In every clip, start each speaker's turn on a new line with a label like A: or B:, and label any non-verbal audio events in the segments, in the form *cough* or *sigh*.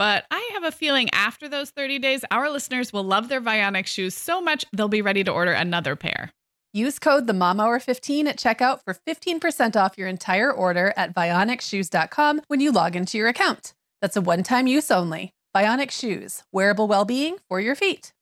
A: But I have a feeling after those 30 days, our listeners will love their Vionic shoes so much they'll be ready to order another pair.
B: Use code the Mom Hour 15 at checkout for 15% off your entire order at vionicshoes.com when you log into your account. That's a one-time use only. Vionic Shoes, wearable well-being for your feet.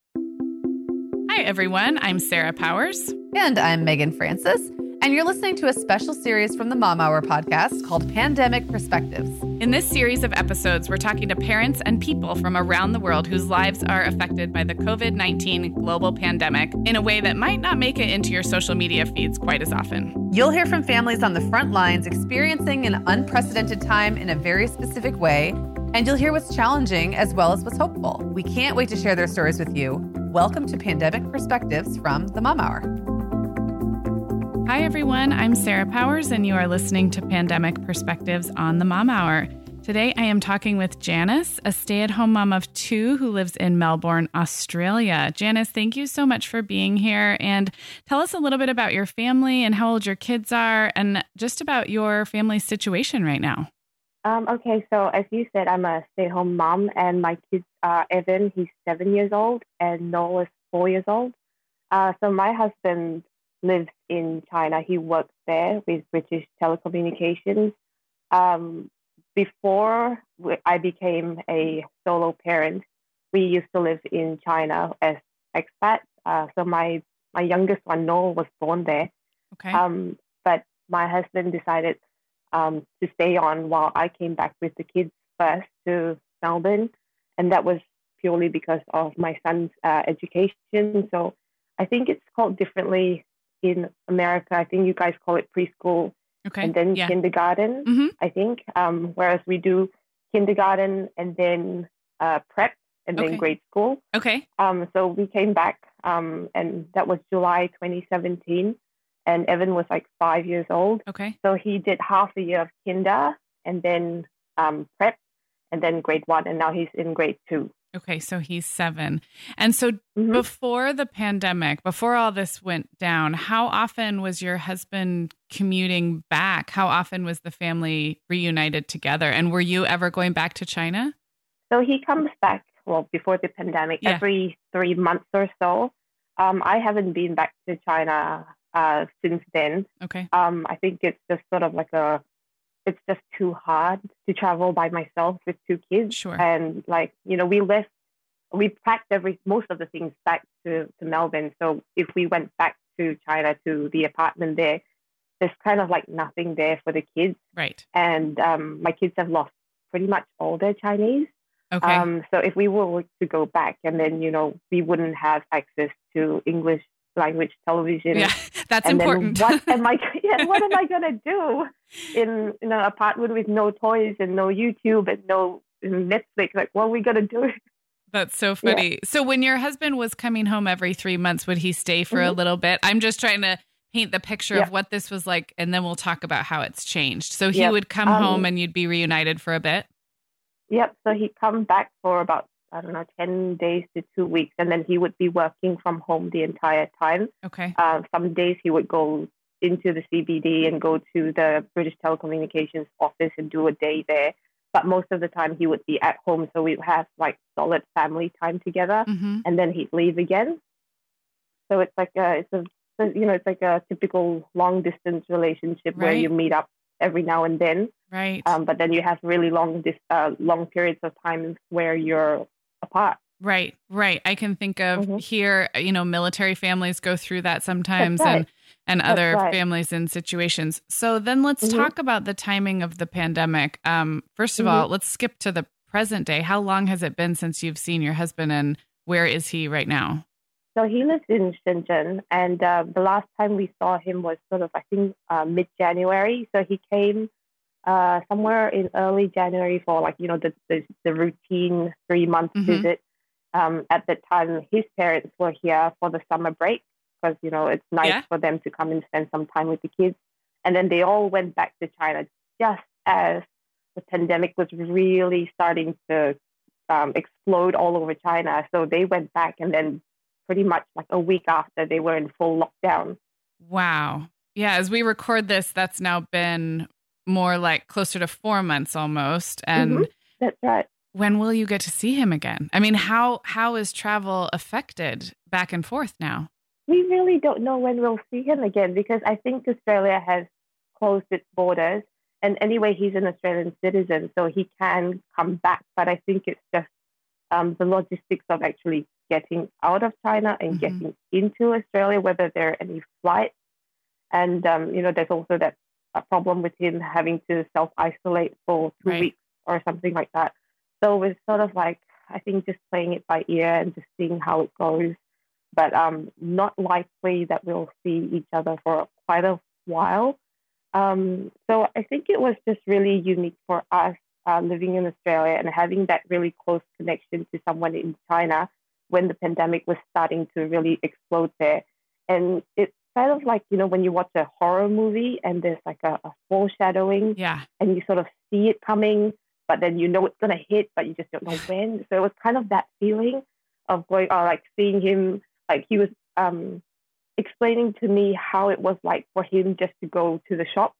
A: Hi everyone, I'm Sarah Powers.
B: And I'm Megan Francis and you're listening to a special series from the Mom Hour podcast called Pandemic Perspectives.
A: In this series of episodes, we're talking to parents and people from around the world whose lives are affected by the COVID 19 global pandemic in a way that might not make it into your social media feeds quite as often.
B: You'll hear from families on the front lines experiencing an unprecedented time in a very specific way, and you'll hear what's challenging as well as what's hopeful. We can't wait to share their stories with you. Welcome to Pandemic Perspectives from the Mom Hour.
A: Hi, everyone. I'm Sarah Powers, and you are listening to Pandemic Perspectives on the Mom Hour. Today, I am talking with Janice, a stay at home mom of two who lives in Melbourne, Australia. Janice, thank you so much for being here. And tell us a little bit about your family and how old your kids are, and just about your family situation right now.
C: Um, okay, so as you said, I'm a stay at home mom, and my kids are Evan, he's seven years old, and Noel is four years old. Uh, so my husband lives in China. He works there with British Telecommunications. Um, before I became a solo parent, we used to live in China as expats. Uh, so my my youngest one, Noel, was born there.
A: Okay.
C: Um, but my husband decided um, to stay on while I came back with the kids first to Melbourne, and that was purely because of my son's uh, education. So I think it's called differently in America. I think you guys call it preschool
A: okay.
C: and then
A: yeah.
C: kindergarten,
A: mm-hmm.
C: I think. Um, whereas we do kindergarten and then uh, prep and
A: okay.
C: then grade school.
A: Okay.
C: Um, so we came back um, and that was July 2017 and Evan was like five years old.
A: Okay.
C: So he did half a year of kinder and then um, prep and then grade one and now he's in grade two.
A: Okay, so he's seven. And so mm-hmm. before the pandemic, before all this went down, how often was your husband commuting back? How often was the family reunited together? And were you ever going back to China?
C: So he comes back, well, before the pandemic,
A: Yeah.
C: every three months or so. Um, I haven't been back to China uh, since then.
A: Okay.
C: Um, I think it's just sort of like a it's just too hard to travel by myself with two kids.
A: Sure.
C: And like, you know, we left, we packed every, most of the things back to, to Melbourne. So if we went back to China to the apartment there, there's kind of like nothing there for the kids.
A: Right.
C: And um, my kids have lost pretty much all their Chinese.
A: Okay.
C: Um, so if we were to go back and then, you know, we wouldn't have access to English language television.
A: yeah, *laughs* that's
C: and
A: important.
C: then what *laughs* am I? Yeah, what am I gonna do in in an apartment with no toys and no YouTube and no Netflix? Like, what are we gonna do?
A: That's so funny. So when your husband was coming home every three months, would he stay for a
C: Mhm.
A: little bit? I'm just trying to paint the picture
C: Yeah.
A: of what this was like, and then we'll talk about how it's changed. So he would come
C: Um,
A: home and you'd be reunited for a bit.
C: Yep. So he'd come back for about I don't know ten days to two weeks, and then he would be working from home the entire time.
A: Okay.
C: Uh, some days he would go into the CBD and go to the British Telecommunications office and do a day there. But most of the time he would be at home, so we'd have like solid family time together.
A: hmm
C: and then he'd leave again. So it's like a, it's a, you know, it's like a typical long distance relationship where you meet up every now and then,
A: Right.
C: um, but then you have really long, dis- uh, long periods of time where you're apart.
A: Right, right. I can think of mm-hmm. here, you know, military families go through that sometimes right. and and other right. families in situations. So then let's mm-hmm. talk about the timing of the pandemic. Um, first of mm-hmm. all, let's skip to the present day. How long has it been since you've seen your husband and where is he right now?
C: So he lives in Shenzhen, and uh, the last time we saw him was sort of, I think, uh, mid January. So he came uh, somewhere in early January for like, you know, the, the, the routine three month mm-hmm. visit. Um, at that time, his parents were here for the summer break because, you know, it's nice yeah. for them to come and spend some time with the kids. And then they all went back to China just as the pandemic was really starting to um, explode all over China. So they went back and then pretty much like a week after they were in full lockdown.
A: Wow. Yeah, as we record this, that's now been more like closer to four months almost. And mm-hmm.
C: that's right.
A: When will you get to see him again? I mean, how how is travel affected back and forth now?
C: We really don't know when we'll see him again because I think Australia has closed its borders. And anyway, he's an Australian citizen, so he can come back. But I think it's just um, the logistics of actually getting out of China and mm-hmm. getting into Australia, whether there are any flights. And, um, you know, there's also that a problem with him having to self isolate for two right. weeks or something like that. So we're sort of like, I think just playing it by ear and just seeing how it goes. But um, not likely that we'll see each other for quite a while. Um, so I think it was just really unique for us uh, living in Australia and having that really close connection to someone in China when the pandemic was starting to really explode there. And it kind of like you know when you watch a horror movie and there's like a, a foreshadowing
A: yeah.
C: and you sort of see it coming but then you know it's going to hit but you just don't know *sighs* when. So it was kind of that feeling of going or like seeing him like he was um explaining to me how it was like for him just to go to the shop.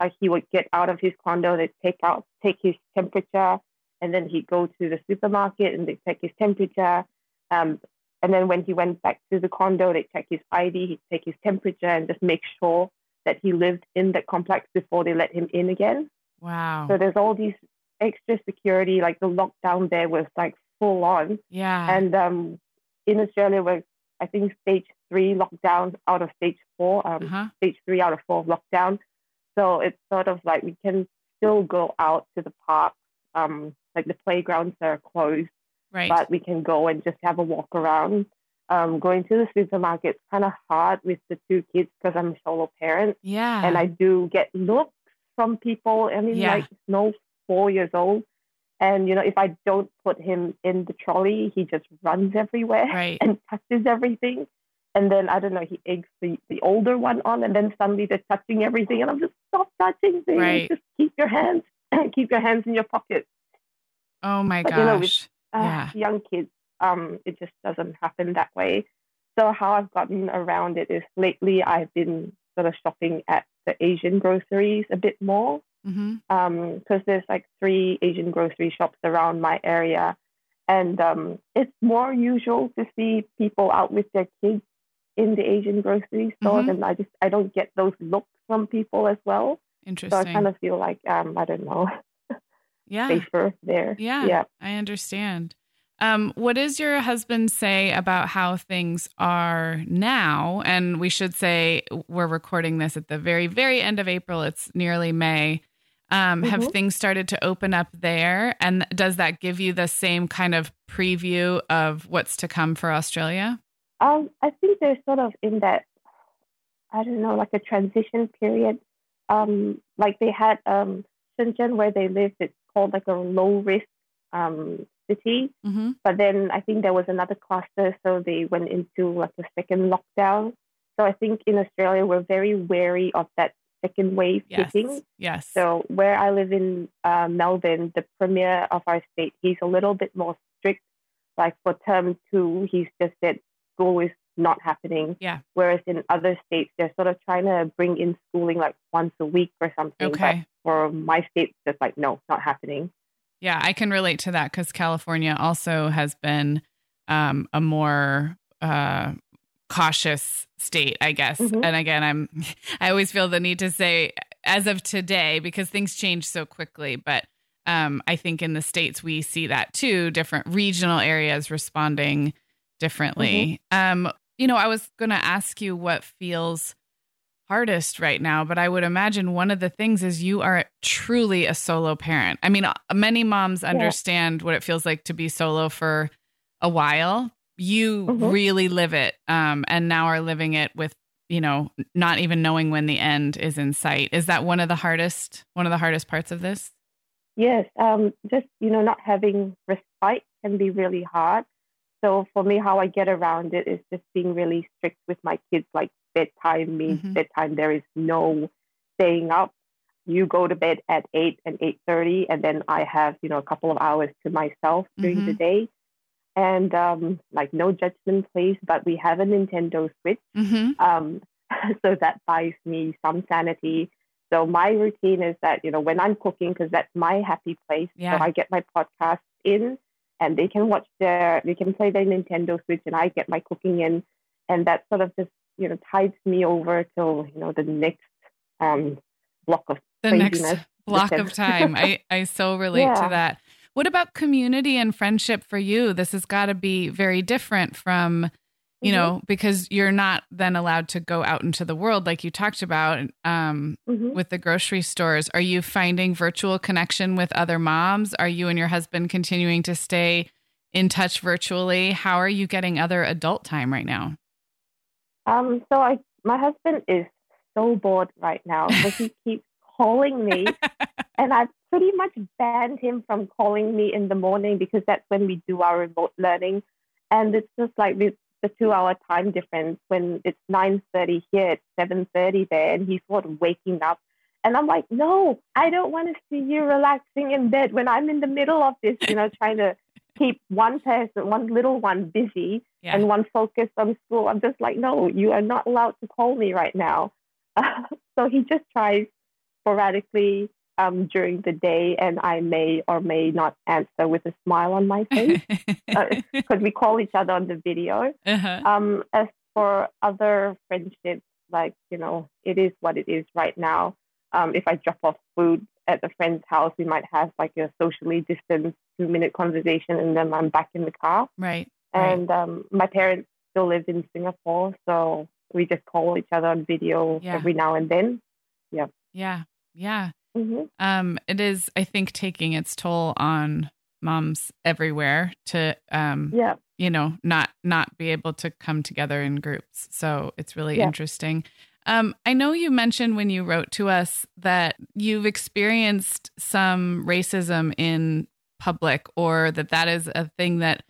C: Like he would get out of his condo they take out take his temperature and then he'd go to the supermarket and they take his temperature. Um, and then when he went back to the condo, they check his ID, he'd take his temperature and just make sure that he lived in the complex before they let him in again.
A: Wow.
C: So there's all these extra security, like the lockdown there was like full on.
A: Yeah.
C: And um, in Australia, we're, I think, stage three lockdown out of stage four, um, uh-huh. stage three out of four lockdown. So it's sort of like we can still go out to the parks. Um, like the playgrounds are closed
A: Right.
C: But we can go and just have a walk around. Um, going to the supermarket is kind of hard with the two kids because I'm a solo parent.
A: Yeah.
C: And I do get looks from people. I mean, yeah. like, no four years old. And, you know, if I don't put him in the trolley, he just runs everywhere
A: right.
C: and touches everything. And then, I don't know, he eggs the, the older one on, and then suddenly they're touching everything. And I'm just, stop touching things.
A: Right.
C: Just keep your hands, *clears throat* keep your hands in your pockets.
A: Oh my but, gosh. You know, with,
C: uh, yeah. young kids, um, it just doesn't happen that way. So how I've gotten around it is lately I've been sort of shopping at the Asian groceries a bit more because mm-hmm. um, there's like three Asian grocery shops around my area, and um, it's more usual to see people out with their kids in the Asian grocery stores, mm-hmm. and I just I don't get those looks from people as well.
A: Interesting.
C: So I kind of feel like um, I don't know *laughs*
A: yeah.
C: safer there.
A: Yeah,
C: yeah.
A: I understand. Um, what does your husband say about how things are now? And we should say we're recording this at the very, very end of April. It's nearly May. Um, mm-hmm. Have things started to open up there? And does that give you the same kind of preview of what's to come for Australia?
C: Um, I think they're sort of in that, I don't know, like a transition period. Um, like they had um, Shenzhen, where they lived, it's called like a low risk um, city. Mm-hmm. But then I think there was another cluster, so they went into like a second lockdown. So I think in Australia we're very wary of that second wave
A: yes.
C: hitting.
A: Yes.
C: So where I live in uh, Melbourne, the premier of our state, he's a little bit more strict. Like for term two, he's just said school is not happening.
A: Yeah.
C: Whereas in other states, they're sort of trying to bring in schooling like once a week or something.
A: Okay.
C: For my state, it's just like, no, not happening.
A: Yeah, I can relate to that because California also has been um, a more uh, cautious state, I guess. Mm-hmm. And again, I'm *laughs* I always feel the need to say as of today because things change so quickly, but um, I think in the States, we see that too, different regional areas responding differently. Mm-hmm. Um, you know, I was going to ask you what feels hardest right now, but I would imagine one of the things is you are truly a solo parent. I mean, uh, many moms understand yeah. what it feels like to be solo for a while. You mm-hmm. really live it um, and now are living it with you know not even knowing when the end is in sight is that one of the hardest one of the hardest parts of this
C: yes um, just you know not having respite can be really hard so for me how i get around it is just being really strict with my kids like bedtime means mm-hmm. bedtime there is no staying up you go to bed at 8 and 8.30 and then i have you know a couple of hours to myself during mm-hmm. the day and um, like no judgment please but we have a nintendo switch mm-hmm. um, *laughs* so that buys me some sanity so my routine is that you know when i'm cooking because that's my happy place yeah. so i get my podcast in and they can watch their they can play their nintendo switch and i get my cooking in and that sort of just you know tides me over till you know the next um, block of
A: the next block of time i *laughs* i so relate yeah. to that what about community and friendship for you? This has got to be very different from, you mm-hmm. know, because you're not then allowed to go out into the world like you talked about um, mm-hmm. with the grocery stores. Are you finding virtual connection with other moms? Are you and your husband continuing to stay in touch virtually? How are you getting other adult time right now?
C: Um, so I, my husband is so bored right now, but he *laughs* keeps calling me, *laughs* and I've pretty much banned him from calling me in the morning because that's when we do our remote learning. And it's just like the, the two hour time difference when it's 9.30 here, it's 7.30 there, and he's sort of waking up. And I'm like, no, I don't want to see you relaxing in bed when I'm in the middle of this, you know, trying to keep one person, one little one busy yeah. and one focused on school. I'm just like, no, you are not allowed to call me right now. Uh, *laughs* so he just tries sporadically um, during the day, and I may or may not answer with a smile on my face because *laughs* uh, we call each other on the video. Uh-huh. Um, as for other friendships, like you know, it is what it is right now. Um, if I drop off food at a friend's house, we might have like a socially distanced two minute conversation, and then I'm back in the car.
A: Right.
C: And right. Um, my parents still live in Singapore, so we just call each other on video yeah. every now and then. Yeah.
A: Yeah. Yeah. Mm-hmm. Um, it is, I think, taking its toll on moms everywhere to, um,
C: yeah.
A: you know, not not be able to come together in groups. So it's really yeah. interesting. Um, I know you mentioned when you wrote to us that you've experienced some racism in public, or that that is a thing that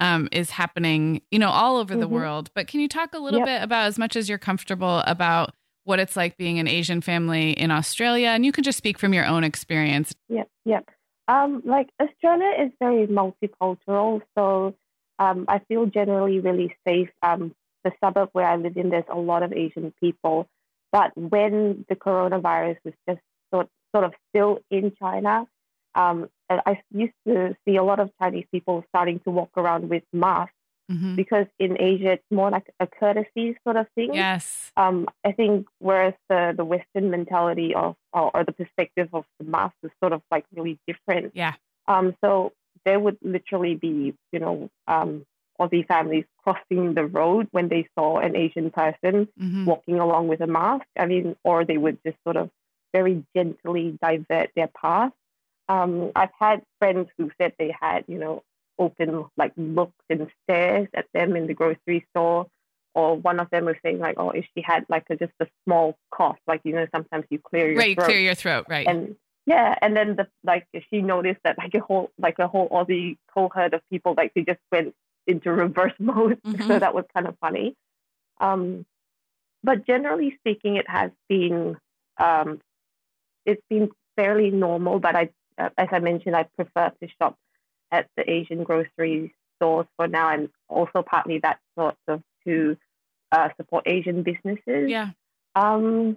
A: um, is happening, you know, all over mm-hmm. the world. But can you talk a little yep. bit about, as much as you're comfortable, about what it's like being an Asian family in Australia, and you can just speak from your own experience.
C: Yep, yep. Um, like Australia is very multicultural, so um, I feel generally really safe. Um, the suburb where I live in, there's a lot of Asian people, but when the coronavirus was just sort sort of still in China, um, I used to see a lot of Chinese people starting to walk around with masks mm-hmm. because in Asia it's more like a courtesy sort of thing.
A: Yes.
C: Um, I think whereas the the Western mentality of or, or the perspective of the mask is sort of like really different.
A: Yeah.
C: Um, so there would literally be, you know, um, Aussie families crossing the road when they saw an Asian person mm-hmm. walking along with a mask. I mean, or they would just sort of very gently divert their path. Um, I've had friends who said they had, you know, open like looks and stares at them in the grocery store. Or one of them was saying like, oh, if she had like a, just a small cough, like you know, sometimes you clear your
A: right,
C: throat.
A: clear your throat, right?
C: And yeah, and then the like she noticed that like a whole like a whole Aussie cohort of people like they just went into reverse *laughs* mode. Mm-hmm. So that was kind of funny. Um, but generally speaking, it has been um, it's been fairly normal. But I, uh, as I mentioned, I prefer to shop at the Asian grocery stores for now, and also partly that sort of to uh, support Asian businesses.
A: Yeah.
C: Um,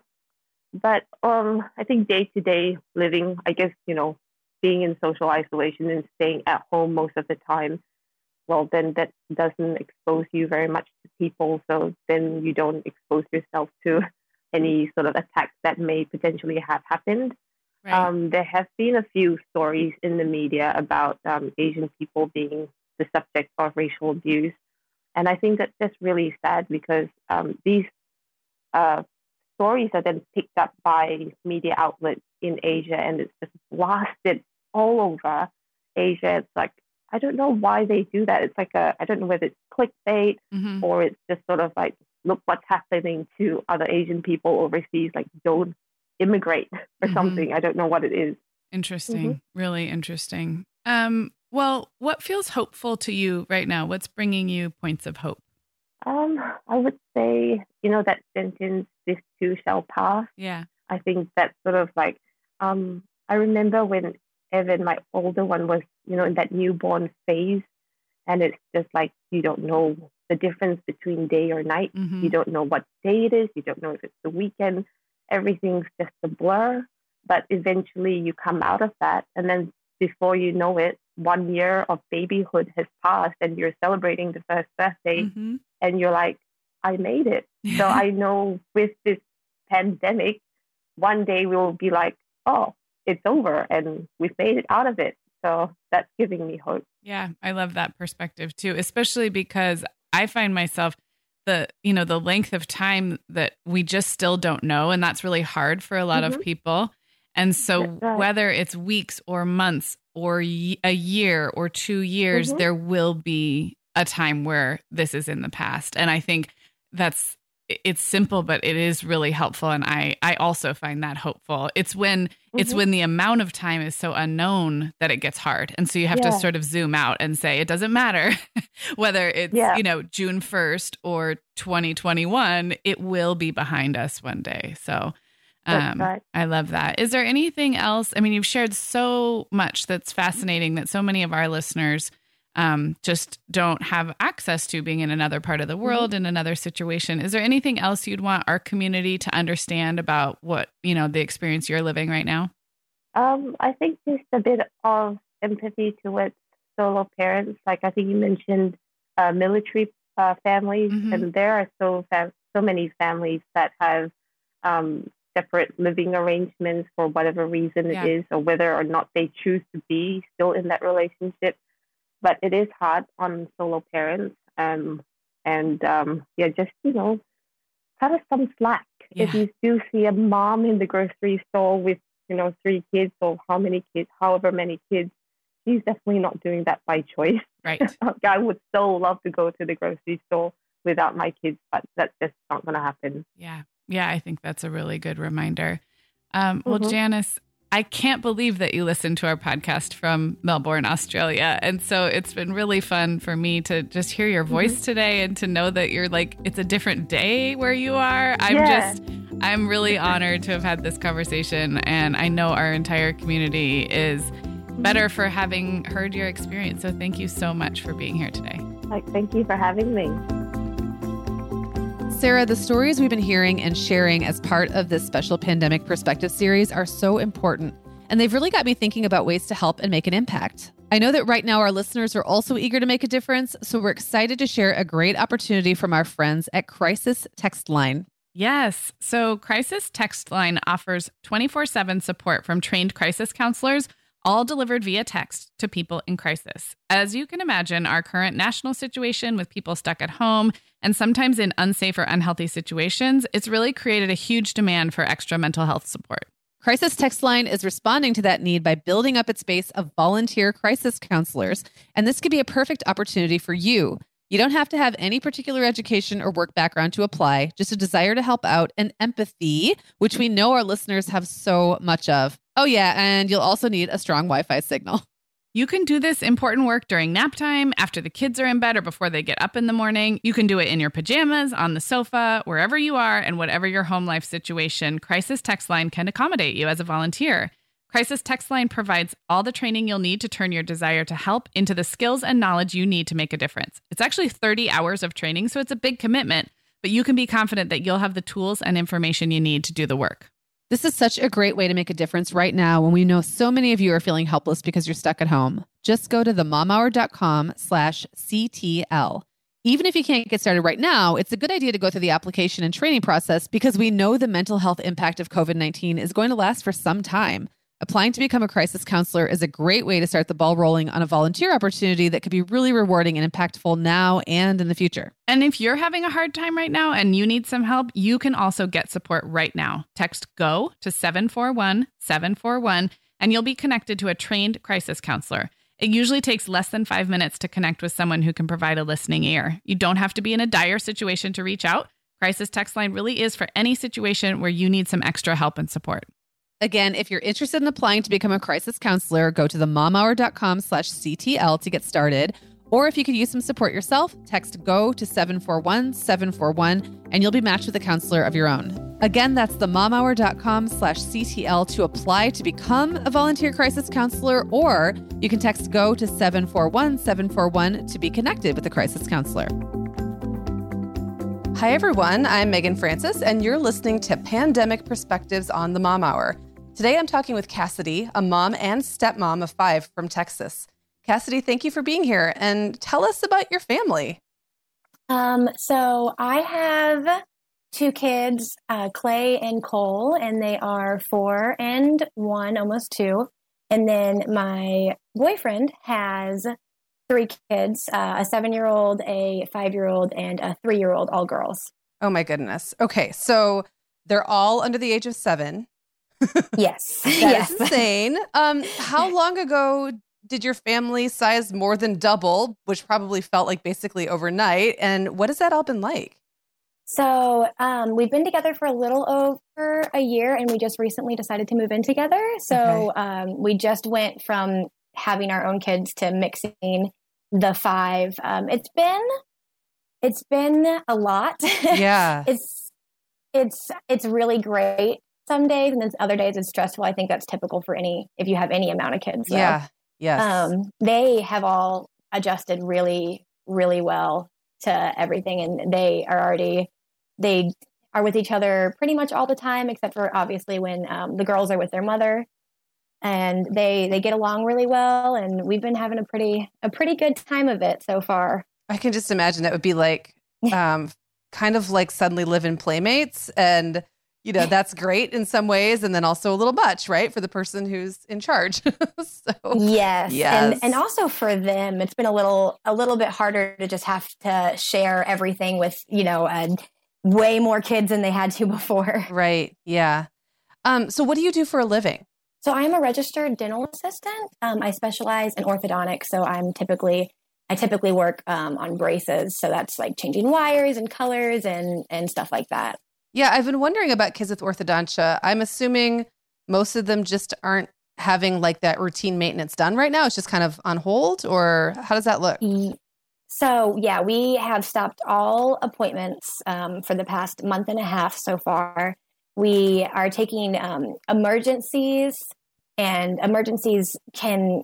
C: but um, I think day to day living, I guess you know, being in social isolation and staying at home most of the time, well, then that doesn't expose you very much to people. So then you don't expose yourself to *laughs* any sort of attacks that may potentially have happened. Right. Um, there have been a few stories in the media about um, Asian people being the subject of racial abuse. And I think that's just really sad because um, these uh, stories are then picked up by media outlets in Asia and it's just blasted all over Asia. It's like, I don't know why they do that. It's like a, I don't know whether it's clickbait mm-hmm. or it's just sort of like, look what's happening to other Asian people overseas, like don't immigrate or mm-hmm. something. I don't know what it is.
A: Interesting. Mm-hmm. Really interesting. Um, well, what feels hopeful to you right now? What's bringing you points of hope?
C: Um, I would say, you know, that sentence, this too shall pass.
A: Yeah.
C: I think that's sort of like, um, I remember when Evan, my older one, was, you know, in that newborn phase. And it's just like, you don't know the difference between day or night. Mm-hmm. You don't know what day it is. You don't know if it's the weekend. Everything's just a blur. But eventually you come out of that. And then before you know it, one year of babyhood has passed and you're celebrating the first birthday. Mm-hmm and you're like, I made it. so *laughs* I know with this pandemic, one day we will be like, oh, it's over and we've made it out of it. So that's giving me hope.
A: Yeah, I love that perspective too, especially because I find myself the you know the length of time that we just still don't know and that's really hard for a lot mm-hmm. of people. And so right. whether it's weeks or months or a year or 2 years mm-hmm. there will be a time where this is in the past. And I think that's it's simple but it is really helpful and i i also find that hopeful it's when mm-hmm. it's when the amount of time is so unknown that it gets hard and so you have yeah. to sort of zoom out and say it doesn't matter *laughs* whether it's yeah. you know june 1st or 2021 it will be behind us one day so um, right. I love that. Is there anything else? I mean, you've shared so much that's fascinating that so many of our listeners um, just don't have access to being in another part of the mm-hmm. world mm-hmm. in another situation. Is there anything else you'd want our community to understand about what you know the experience you're living right now?
C: Um, I think just a bit of empathy towards solo parents. Like I think you mentioned uh, military uh, families, mm-hmm. and there are so fam- so many families that have um, separate living arrangements for whatever reason yeah. it is, or whether or not they choose to be still in that relationship but it is hard on solo parents. Um, and um, yeah, just you know, cut us some slack. Yeah. If you do see a mom in the grocery store with you know three kids or how many kids, however many kids, she's definitely not doing that by choice.
A: Right. *laughs*
C: I would so love to go to the grocery store without my kids, but that's just not going to happen.
A: Yeah, yeah, I think that's a really good reminder. Um, well, mm-hmm. Janice, I can't believe that you listened to our podcast from Melbourne, Australia. And so it's been really fun for me to just hear your voice mm-hmm. today and to know that you're like, it's a different day where you are. I'm yeah. just, I'm really honored to have had this conversation. And I know our entire community is better for having heard your experience. So thank you so much for being here today.
C: Thank you for having me.
D: Sarah, the stories we've been hearing and sharing as part of this special pandemic perspective series are so important, and they've really got me thinking about ways to help and make an impact. I know that right now our listeners are also eager to make a difference, so we're excited to share a great opportunity from our friends at Crisis Text Line.
A: Yes. So, Crisis Text Line offers 24 7 support from trained crisis counselors all delivered via text to people in crisis. As you can imagine, our current national situation with people stuck at home and sometimes in unsafe or unhealthy situations, it's really created a huge demand for extra mental health support.
D: Crisis Text Line is responding to that need by building up its base of volunteer crisis counselors, and this could be a perfect opportunity for you. You don't have to have any particular education or work background to apply, just a desire to help out and empathy, which we know our listeners have so much of. Oh, yeah. And you'll also need a strong Wi Fi signal.
A: You can do this important work during nap time, after the kids are in bed, or before they get up in the morning. You can do it in your pajamas, on the sofa, wherever you are, and whatever your home life situation. Crisis Text Line can accommodate you as a volunteer. Crisis Text Line provides all the training you'll need to turn your desire to help into the skills and knowledge you need to make a difference. It's actually 30 hours of training, so it's a big commitment, but you can be confident that you'll have the tools and information you need to do the work.
D: This is such a great way to make a difference right now when we know so many of you are feeling helpless because you're stuck at home. Just go to themomhour.com slash CTL. Even if you can't get started right now, it's a good idea to go through the application and training process because we know the mental health impact of COVID 19 is going to last for some time.
B: Applying to become a crisis counselor is a great way to start the ball rolling on a volunteer opportunity that could be really rewarding and impactful now and in the future.
A: And if you're having a hard time right now and you need some help, you can also get support right now. Text GO to 741 741 and you'll be connected to a trained crisis counselor. It usually takes less than five minutes to connect with someone who can provide a listening ear. You don't have to be in a dire situation to reach out. Crisis Text Line really is for any situation where you need some extra help and support.
B: Again, if you're interested in applying to become a crisis counselor, go to themomhour.com slash CTL to get started. Or if you could use some support yourself, text GO to 741 741 and you'll be matched with a counselor of your own. Again, that's themomhour.com slash CTL to apply to become a volunteer crisis counselor, or you can text GO to 741 741 to be connected with a crisis counselor. Hi, everyone. I'm Megan Francis, and you're listening to Pandemic Perspectives on the Mom Hour. Today, I'm talking with Kassidy, a mom and stepmom of five from Texas. Kassidy, thank you for being here and tell us about your family.
E: Um, so I have two kids, uh, Clay and Cole, and they are four and one, almost two. And then my boyfriend has three kids uh, a seven year old, a five year old, and a three year old, all girls.
B: Oh my goodness. Okay. So they're all under the age of seven. *laughs*
E: yes.
B: That's
E: yes.
B: insane. Um, how long ago did your family size more than double, which probably felt like basically overnight? And what has that all been like?
E: So um, we've been together for a little over a year, and we just recently decided to move in together. So okay. um, we just went from having our own kids to mixing the five. Um, it's been it's been a lot.
B: Yeah, *laughs*
E: it's it's it's really great some days, and then other days it's stressful. I think that's typical for any if you have any amount of kids.
B: So, yeah. Yes.
E: Um, they have all adjusted really, really well to everything, and they are already they are with each other pretty much all the time, except for obviously when um, the girls are with their mother, and they they get along really well. And we've been having a pretty a pretty good time of it so far.
B: I can just imagine that would be like *laughs* um, kind of like suddenly live in playmates and you know that's great in some ways and then also a little much right for the person who's in charge *laughs* so
E: yes, yes. And, and also for them it's been a little a little bit harder to just have to share everything with you know and way more kids than they had to before
B: right yeah um so what do you do for a living
E: so i'm a registered dental assistant um, i specialize in orthodontics so i'm typically I typically work um, on braces, so that's like changing wires and colors and and stuff like that.
B: Yeah, I've been wondering about kids with orthodontia. I'm assuming most of them just aren't having like that routine maintenance done right now. It's just kind of on hold, or how does that look?
E: So, yeah, we have stopped all appointments um, for the past month and a half so far. We are taking um, emergencies, and emergencies can,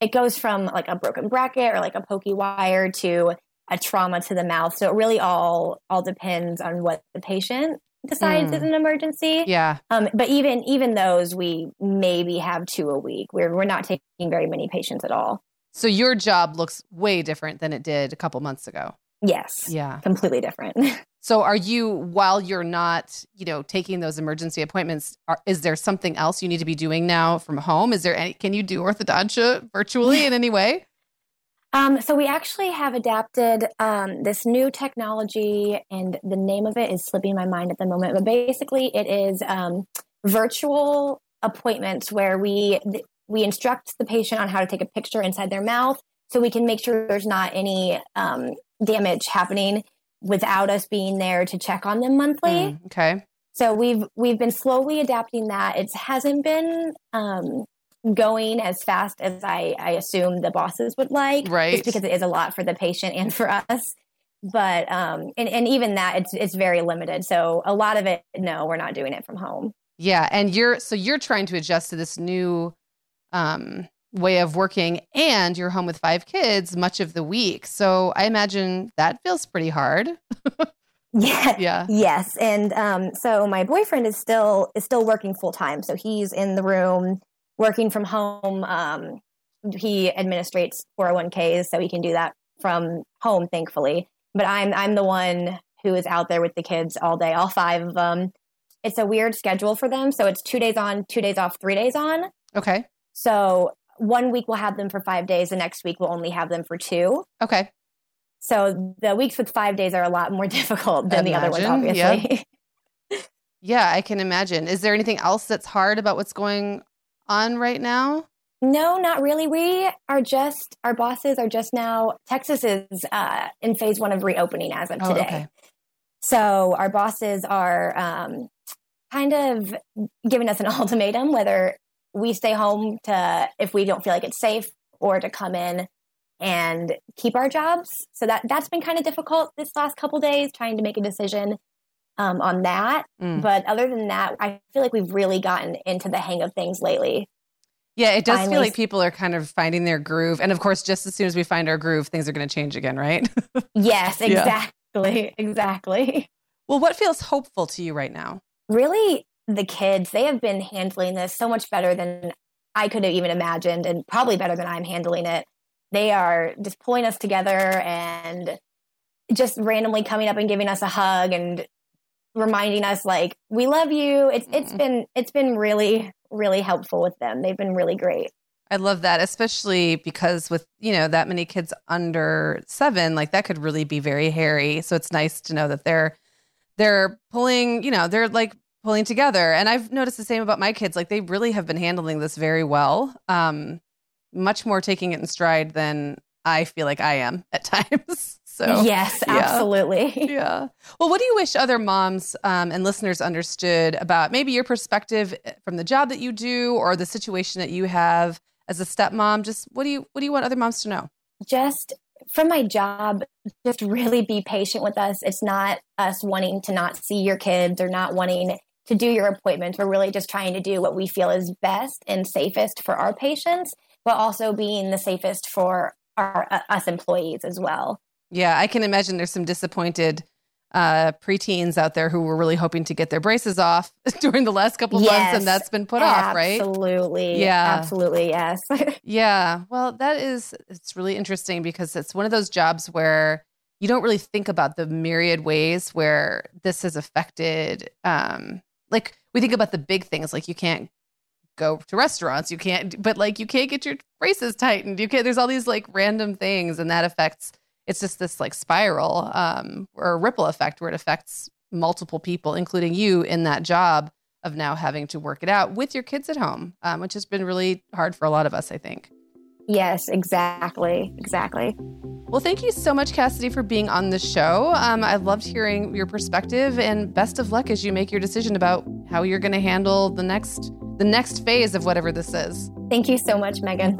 E: it goes from like a broken bracket or like a pokey wire to a trauma to the mouth. So it really all all depends on what the patient decides mm. is an emergency.
B: Yeah.
E: Um, but even even those we maybe have two a week. We're we're not taking very many patients at all.
B: So your job looks way different than it did a couple months ago.
E: Yes.
B: Yeah.
E: Completely different. *laughs*
B: so are you while you're not, you know, taking those emergency appointments, are, is there something else you need to be doing now from home? Is there any can you do orthodontia virtually in any way?
E: Um, so we actually have adapted um, this new technology, and the name of it is slipping my mind at the moment. But basically, it is um, virtual appointments where we we instruct the patient on how to take a picture inside their mouth, so we can make sure there's not any um, damage happening without us being there to check on them monthly.
B: Mm, okay.
E: So we've we've been slowly adapting that. It hasn't been um, going as fast as I, I assume the bosses would like.
B: Right.
E: Just because it is a lot for the patient and for us. But um and, and even that it's it's very limited. So a lot of it, no, we're not doing it from home.
B: Yeah. And you're so you're trying to adjust to this new um way of working and you're home with five kids much of the week. So I imagine that feels pretty hard. *laughs*
E: yeah.
B: Yeah.
E: Yes. And um so my boyfriend is still is still working full time. So he's in the room working from home, um, he administrates 401ks, so he can do that from home, thankfully. But I'm I'm the one who is out there with the kids all day, all five of them. It's a weird schedule for them, so it's two days on, two days off, three days on.
B: Okay.
E: So one week we'll have them for five days. The next week we'll only have them for two.
B: Okay.
E: So the weeks with five days are a lot more *laughs* difficult than the other ones,
B: Imagine, yeah.
E: obviously. *laughs*
B: Yeah, I can imagine. Is there anything else that's hard about what's going on right now?
E: No, not really. We are just our bosses are just now. Texas is uh, in phase one of reopening as of
B: Oh,
E: today.
B: okay.
E: So our bosses are um, kind of giving us an *laughs* ultimatum whether we stay home to if we don't feel like it's safe or to come in and keep our jobs. So that that's been kind of difficult this last couple days trying to make a decision um, on that.
B: Mm.
E: But other than that, I feel like we've really gotten into the hang of things lately.
B: Yeah, it does feel like people are kind of finding their groove. And of course, just as soon as we find our groove, things are going to change again, right? *laughs*
E: Yes,
B: Yeah.
E: exactly, *laughs* exactly.
B: well, what feels hopeful to you right now?
E: really the kids they have been handling this so much better than i could have even imagined and probably better than i'm handling it they are just pulling us together and just randomly coming up and giving us a hug and reminding us like we love you it's it's
B: Mm.
E: been it's been really really helpful with them they've been really great
B: I love that, especially because with, you know, that many kids under seven, like that could really be very hairy. So it's nice to know that they're they're pulling, you know, they're like pulling together. And I've noticed the same about my kids. Like they really have been handling this very well. Um, much more taking it in stride than I feel like I am at *laughs* times. So
E: yes
B: yeah.
E: absolutely *laughs*
B: yeah. Well, what do you wish other moms um, and listeners understood about maybe your perspective eh, from the job that you do or the situation that you have as a stepmom? Just what do you what do you want other moms to know?
E: just from my job, just really be patient with us. It's not us wanting to not see your kids or not wanting to do your appointments. We're really just trying to do what we feel is best and safest for our patients, but also being the safest for our uh, us employees as well.
B: Yeah, I can imagine there's some disappointed uh, preteens out there who were really hoping to get their braces off *laughs* during the last couple months,
E: Yes.
B: and that's been put off, right?
E: Absolutely.
B: Yeah.
E: Absolutely. Yes. *laughs*
B: Yeah. Well, that is it's really interesting because it's one of those jobs where you don't really think about the myriad ways where this has affected um like we think about the big things like you can't go to restaurants, you can't but like you can't get your braces tightened. You can't there's all these like random things and that affects it's just this like spiral um or ripple effect where it affects multiple people including you in that job of now having to work it out with your kids at home, um, which has been really hard for a lot of us, I think.
E: Yes, exactly. Exactly.
B: Well, thank you so much, Kassidy, for being on the show. Um, I loved hearing your perspective, and best of luck as you make your decision about how you're going to handle the next the next phase of whatever this is.
E: Thank you so much, Megan.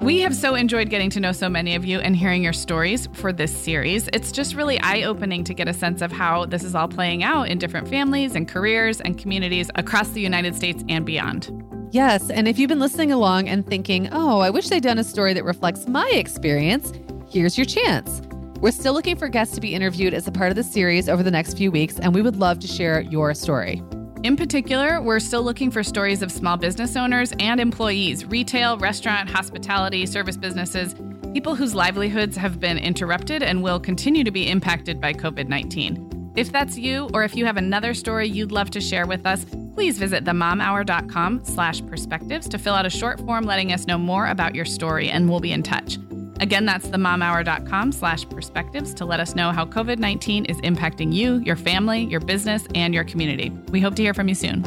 A: We have so enjoyed getting to know so many of you and hearing your stories for this series. It's just really eye opening to get a sense of how this is all playing out in different families and careers and communities across the United States and beyond.
D: Yes, and if you've been listening along and thinking, oh, I wish they'd done a story that reflects my experience, here's your chance. We're still looking for guests to be interviewed as a part of the series over the next few weeks, and we would love to share your story.
A: In particular, we're still looking for stories of small business owners and employees, retail, restaurant, hospitality, service businesses, people whose livelihoods have been interrupted and will continue to be impacted by COVID 19. If that's you, or if you have another story you'd love to share with us, please visit themomhour.com slash perspectives to fill out a short form letting us know more about your story, and we'll be in touch. Again, that's themomhour.com slash perspectives to let us know how COVID 19 is impacting you, your family, your business, and your community. We hope to hear from you soon.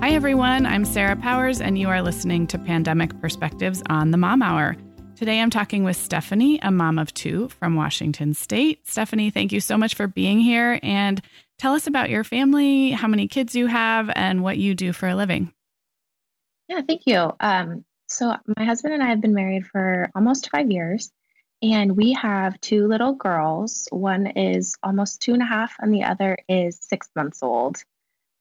A: Hi, everyone. I'm Sarah Powers, and you are listening to Pandemic Perspectives on the Mom Hour. Today, I'm talking with Stephanie, a mom of two from Washington State. Stephanie, thank you so much for being here and tell us about your family, how many kids you have, and what you do for a living.
F: Yeah, thank you. Um, so my husband and I have been married for almost five years, and we have two little girls. One is almost two and a half, and the other is six months old.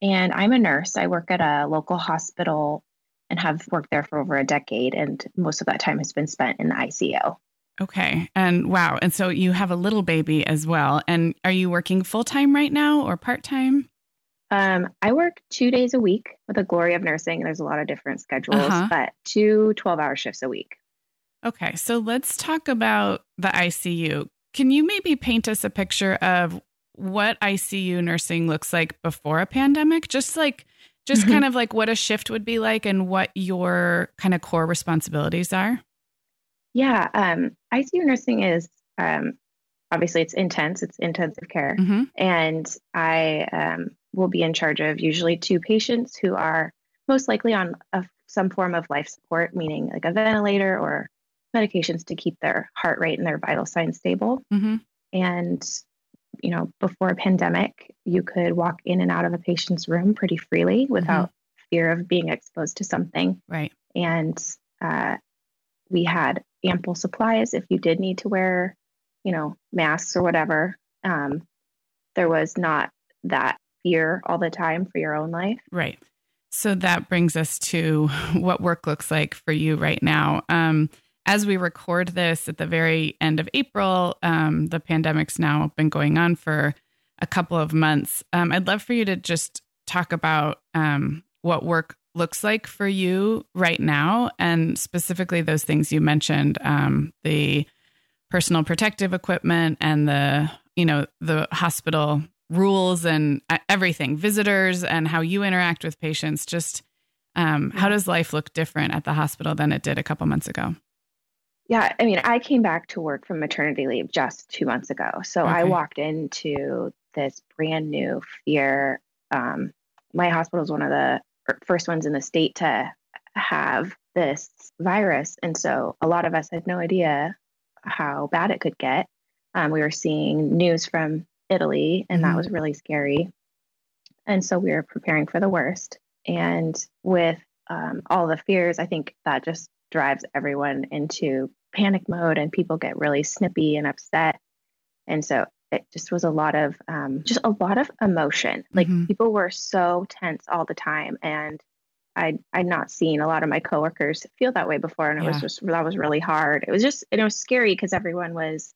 F: And I'm a nurse. I work at a local hospital and have worked there for over a decade, and most of that time has been spent in the ICU.
A: Okay. And wow. And so you have a little baby as well. And are you working full time right now or part time?
F: Um, I work two days a week with the glory of nursing. There's a lot of different schedules,
A: Uh-huh.
F: but two 12 hour shifts a week.
A: Okay. So let's talk about the ICU. Can you maybe paint us a picture of what ICU nursing looks like before a pandemic? Just like just mm-hmm. kind of like what a shift would be like and what your kind of core responsibilities are?
F: Yeah, um, ICU nursing is um, obviously it's intense. It's intensive care, mm-hmm. and I um, will be in charge of usually two patients who are most likely on a, some form of life support, meaning like a ventilator or medications to keep their heart rate and their vital signs stable. Mm-hmm. And you know, before a pandemic, you could walk in and out of a patient's room pretty freely without mm-hmm. fear of being exposed to something.
A: Right.
F: And uh, we had ample supplies if you did need to wear, you know, masks or whatever. Um, there was not that fear all the time for your own life.
A: Right. So that brings us to *laughs* what work looks like for you right now. Um, as we record this at the very end of April, um, the pandemic's now been going on for a couple of months. Um, I'd love for you to just talk about um, what work looks like for you right now, and specifically those things you mentioned um, the personal protective equipment and the you know the hospital rules and uh, everything, visitors and how you interact with patients. Just um, how does life look different at the hospital than it did a couple months ago?
F: Yeah, I mean, I came back to work from maternity leave just two months ago. So okay. I walked into this brand new fear. Um, my hospital is one of the first ones in the state to have this virus. And so a lot of us had no idea how bad it could get. Um, we were seeing news from Italy, and mm-hmm. that was really scary. And so we were preparing for the worst. And with um, all the fears, I think that just drives everyone into panic mode and people get really snippy and upset. And so it just was a lot of um, just a lot of emotion. Like mm-hmm. people were so tense all the time, and I I'd not seen a lot of my coworkers feel that way before, and it yeah. was just that was really hard. It was just it was scary because everyone was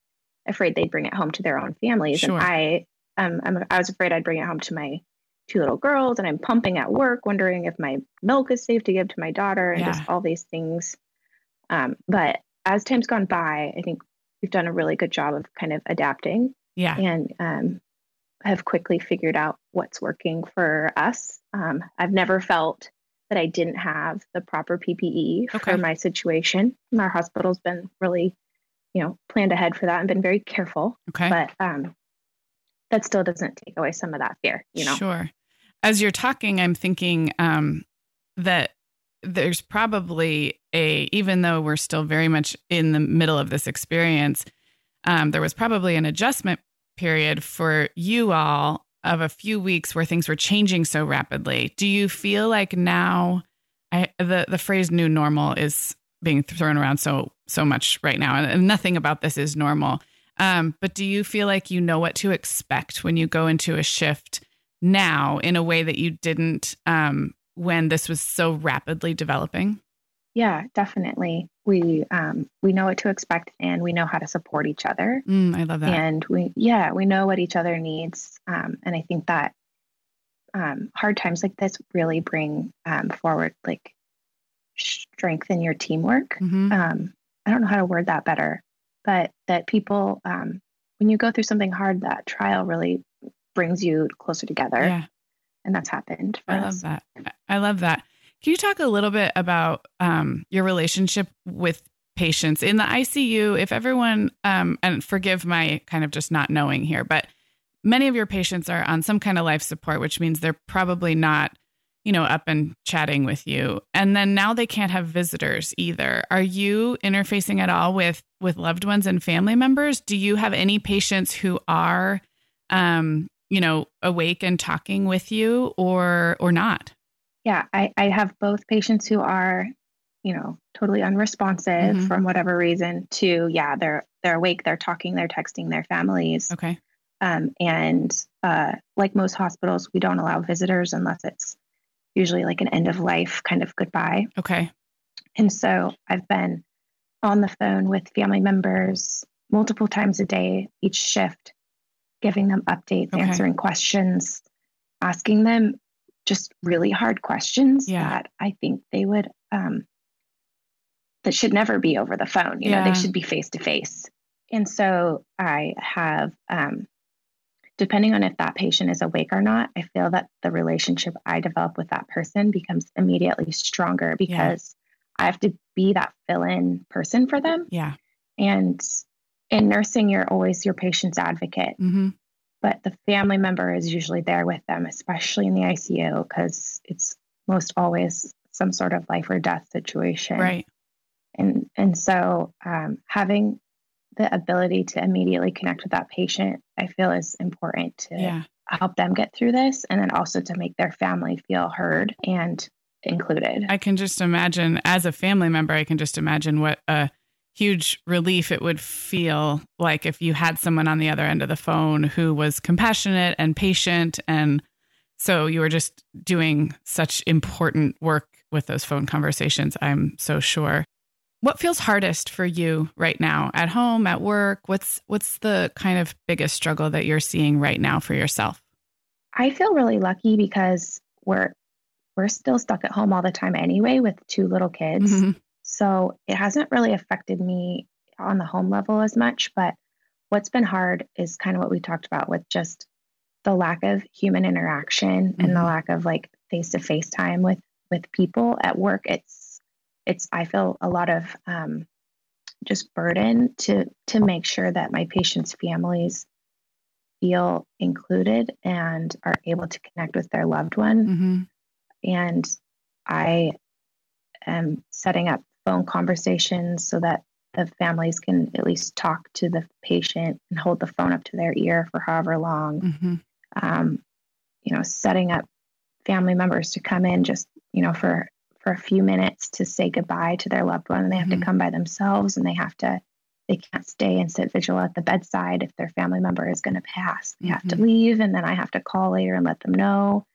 F: afraid they'd bring it home to their own families, sure. and I um I'm, I was afraid I'd bring it home to my two little girls, and I'm pumping at work, wondering if my milk is safe to give to my daughter, and yeah. just all these things. Um, but as time's gone by, I think we've done a really good job of kind of adapting.
A: Yeah.
F: And um, have quickly figured out what's working for us. Um, I've never felt that I didn't have the proper PPE okay. for my situation. Our hospital's been really, you know, planned ahead for that and been very careful.
A: Okay.
F: But um, that still doesn't take away some of that fear, you know?
A: Sure. As you're talking, I'm thinking um, that there's probably a even though we're still very much in the middle of this experience um, there was probably an adjustment period for you all of a few weeks where things were changing so rapidly do you feel like now I, the the phrase new normal is being thrown around so so much right now and nothing about this is normal um, but do you feel like you know what to expect when you go into a shift now in a way that you didn't um, when this was so rapidly developing?
F: Yeah, definitely. We um, we know what to expect, and we know how to support each other.
A: Mm, I love that.
F: And we yeah we know what each other needs, um, and I think that um, hard times like this really bring um, forward like strengthen your teamwork. Mm-hmm. Um, I don't know how to word that better, but that people um, when you go through something hard, that trial really brings you closer together.
A: Yeah
F: and that's happened.
A: I
F: us.
A: love that. I love that. Can you talk a little bit about um, your relationship with patients in the ICU? If everyone, um, and forgive my kind of just not knowing here, but many of your patients are on some kind of life support, which means they're probably not, you know, up and chatting with you. And then now they can't have visitors either. Are you interfacing at all with with loved ones and family members? Do you have any patients who are um, you know, awake and talking with you or or not?
F: Yeah, I, I have both patients who are, you know, totally unresponsive mm-hmm. from whatever reason to yeah, they're they're awake, they're talking, they're texting their families.
A: Okay.
F: Um, and uh, like most hospitals, we don't allow visitors unless it's usually like an end of life kind of goodbye.
A: Okay.
F: And so I've been on the phone with family members multiple times a day, each shift, giving them updates, okay. answering questions, asking them just really hard questions yeah. that I think they would um, that should never be over the phone. You yeah. know, they should be face to face. And so I have um, depending on if that patient is awake or not, I feel that the relationship I develop with that person becomes immediately stronger because yeah. I have to be that fill in person for them.
A: Yeah.
F: And in nursing, you're always your patient's advocate.
A: Mm-hmm.
F: But the family member is usually there with them, especially in the ICU, because it's most always some sort of life or death situation.
A: Right.
F: And and so um, having the ability to immediately connect with that patient, I feel is important to
A: yeah.
F: help them get through this and then also to make their family feel heard and included.
A: I can just imagine as a family member, I can just imagine what a huge relief it would feel like if you had someone on the other end of the phone who was compassionate and patient and so you were just doing such important work with those phone conversations, I'm so sure. What feels hardest for you right now at home, at work? What's what's the kind of biggest struggle that you're seeing right now for yourself?
F: I feel really lucky because we're we're still stuck at home all the time anyway with two little kids. Mm-hmm. So it hasn't really affected me on the home level as much, but what's been hard is kind of what we talked about with just the lack of human interaction mm-hmm. and the mm-hmm. lack of like face-to-face time with with people at work. It's it's I feel a lot of um, just burden to to make sure that my patients' families feel included and are able to connect with their loved one.
A: Mm-hmm.
F: And I am setting up phone conversations so that the families can at least talk to the patient and hold the phone up to their ear for however long.
A: Mm-hmm.
F: Um, you know, setting up family members to come in just you know for for a few minutes to say goodbye to their loved one and they have mm-hmm. to come by themselves and they have to they can't stay and sit vigil at the bedside if their family member is going to pass they mm-hmm. have to mm-hmm. leave and then i have to call later and let them know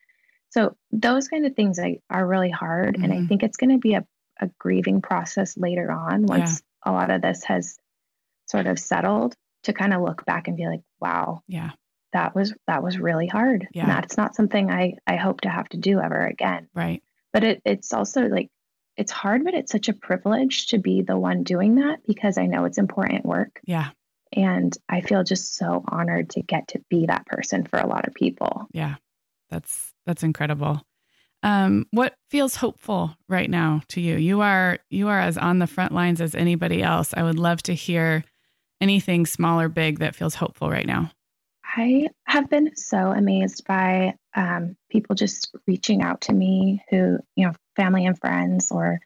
F: so those kind of things are really hard and i mm-hmm. think it's going to be a, a grieving process later on once yeah. a lot of this has sort of settled to kind of look back and be like wow
A: yeah.
F: that was that was really hard.
A: Yeah.
F: and that's not something i i hope to have to do ever again.
A: Right.
F: But it, it's also like it's hard but it's such a privilege to be the one doing that because i know it's important work.
A: Yeah.
F: And i feel just so honored to get to be that person for a lot of people.
A: Yeah. That's that's incredible um, what feels hopeful right now to you you are you are as on the front lines as anybody else i would love to hear anything small or big that feels hopeful right now
F: I have been so amazed by um, people just reaching out to me who, you know, family and friends, or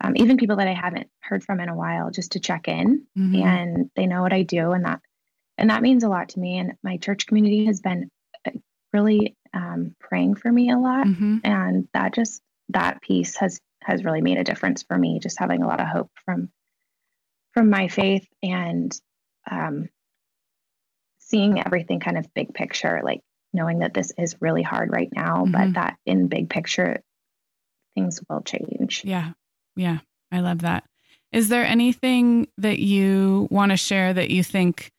F: um, even people that I haven't heard from in a while, just to check in. Mm-hmm. And they know what I do, and that and that means a lot to me. And my church community has been really um, praying for me a lot,
A: mm-hmm.
F: and that just that piece has has really made a difference for me. Just having a lot of hope from from my faith and um, seeing everything kind of big picture, like knowing that this is really hard right now, mm-hmm. but that in big picture, things will change.
A: Yeah. Yeah. I love that. Is there anything that you want to share that you think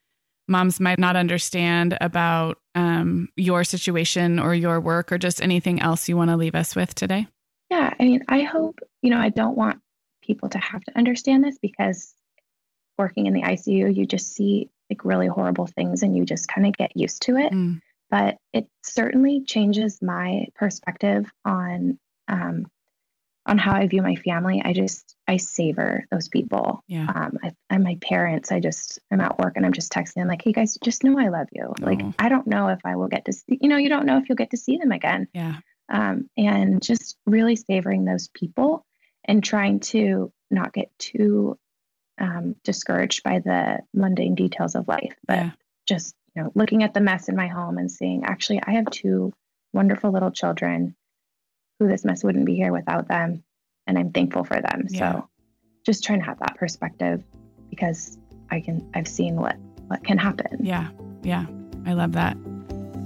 A: moms might not understand about um, your situation or your work or just anything else you want to leave us with today?
F: Yeah. I mean, I hope, you know, I don't want people to have to understand this because working in the ICU, you just see like really horrible things and you just kind of get used to it.
A: Mm.
F: But it certainly changes my perspective on um, on how I view my family. I just I savor those people.
A: Yeah.
F: Um, I, and my parents. I just I'm at work and I'm just texting them like, "Hey guys, just know I love you." Like. I don't know if I will get to see. You know, you don't know if you'll get to see them again.
A: Yeah.
F: Um, and just really savoring those people and trying to not get too um, discouraged by the mundane details of life, but yeah. just you know looking at the mess in my home and seeing actually I have two wonderful little children who this mess wouldn't be here without them, and I'm thankful for them. Yeah. So just trying to have that perspective because I can I've seen what what can happen.
A: Yeah, yeah, I love that.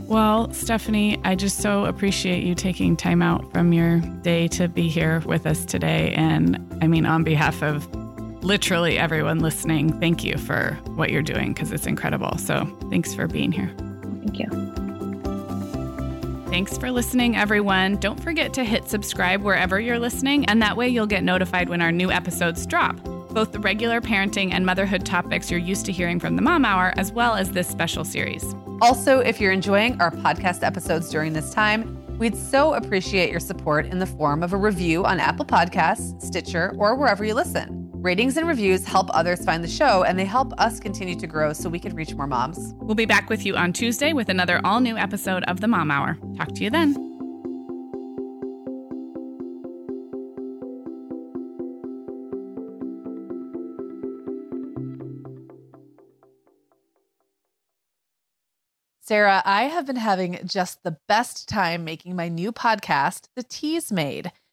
A: Well, Stephanie, I just so appreciate you taking time out from your day to be here with us today. And I mean, on behalf of literally everyone listening, thank you for what you're doing because it's incredible. So thanks for being here.
F: Thank you.
A: Thanks for listening, everyone. Don't forget to hit subscribe wherever you're listening, and that way you'll get notified when our new episodes drop. both the regular parenting and motherhood topics you're used to hearing from the Mom Hour, as well as this special series.
B: Also, if you're enjoying our podcast episodes during this time, we'd so appreciate your support in the form of a review on Apple Podcasts, Stitcher, or wherever you listen. Ratings and reviews help others find the show, and they help us continue to grow so we can reach more moms.
A: We'll be back with you on Tuesday with another all new episode of the Mom Hour. Talk to you then.
D: Sarah, I have been having just the best time making my new podcast, The Teasmade.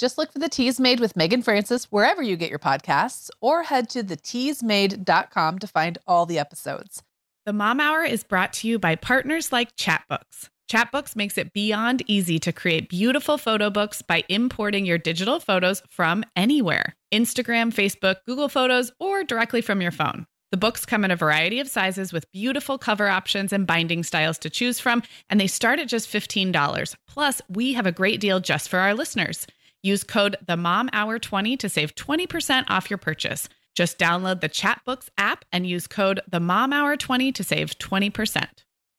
D: Just look for the Teasmade with Meagan Francis wherever you get your podcasts, or head to theteasmade.com to find all the episodes.
A: The Mom Hour is brought to you by partners like Chatbooks. Chatbooks makes it beyond easy to create beautiful photo books by importing your digital photos from anywhere Instagram, Facebook, Google Photos, or directly from your phone. The books come in a variety of sizes with beautiful cover options and binding styles to choose from, and they start at just $15. Plus, we have a great deal just for our listeners. Use code the Mom Hour 20 to save 20% off your purchase. Just download the Chatbooks app and use code the Mom Hour 20 to save 20%.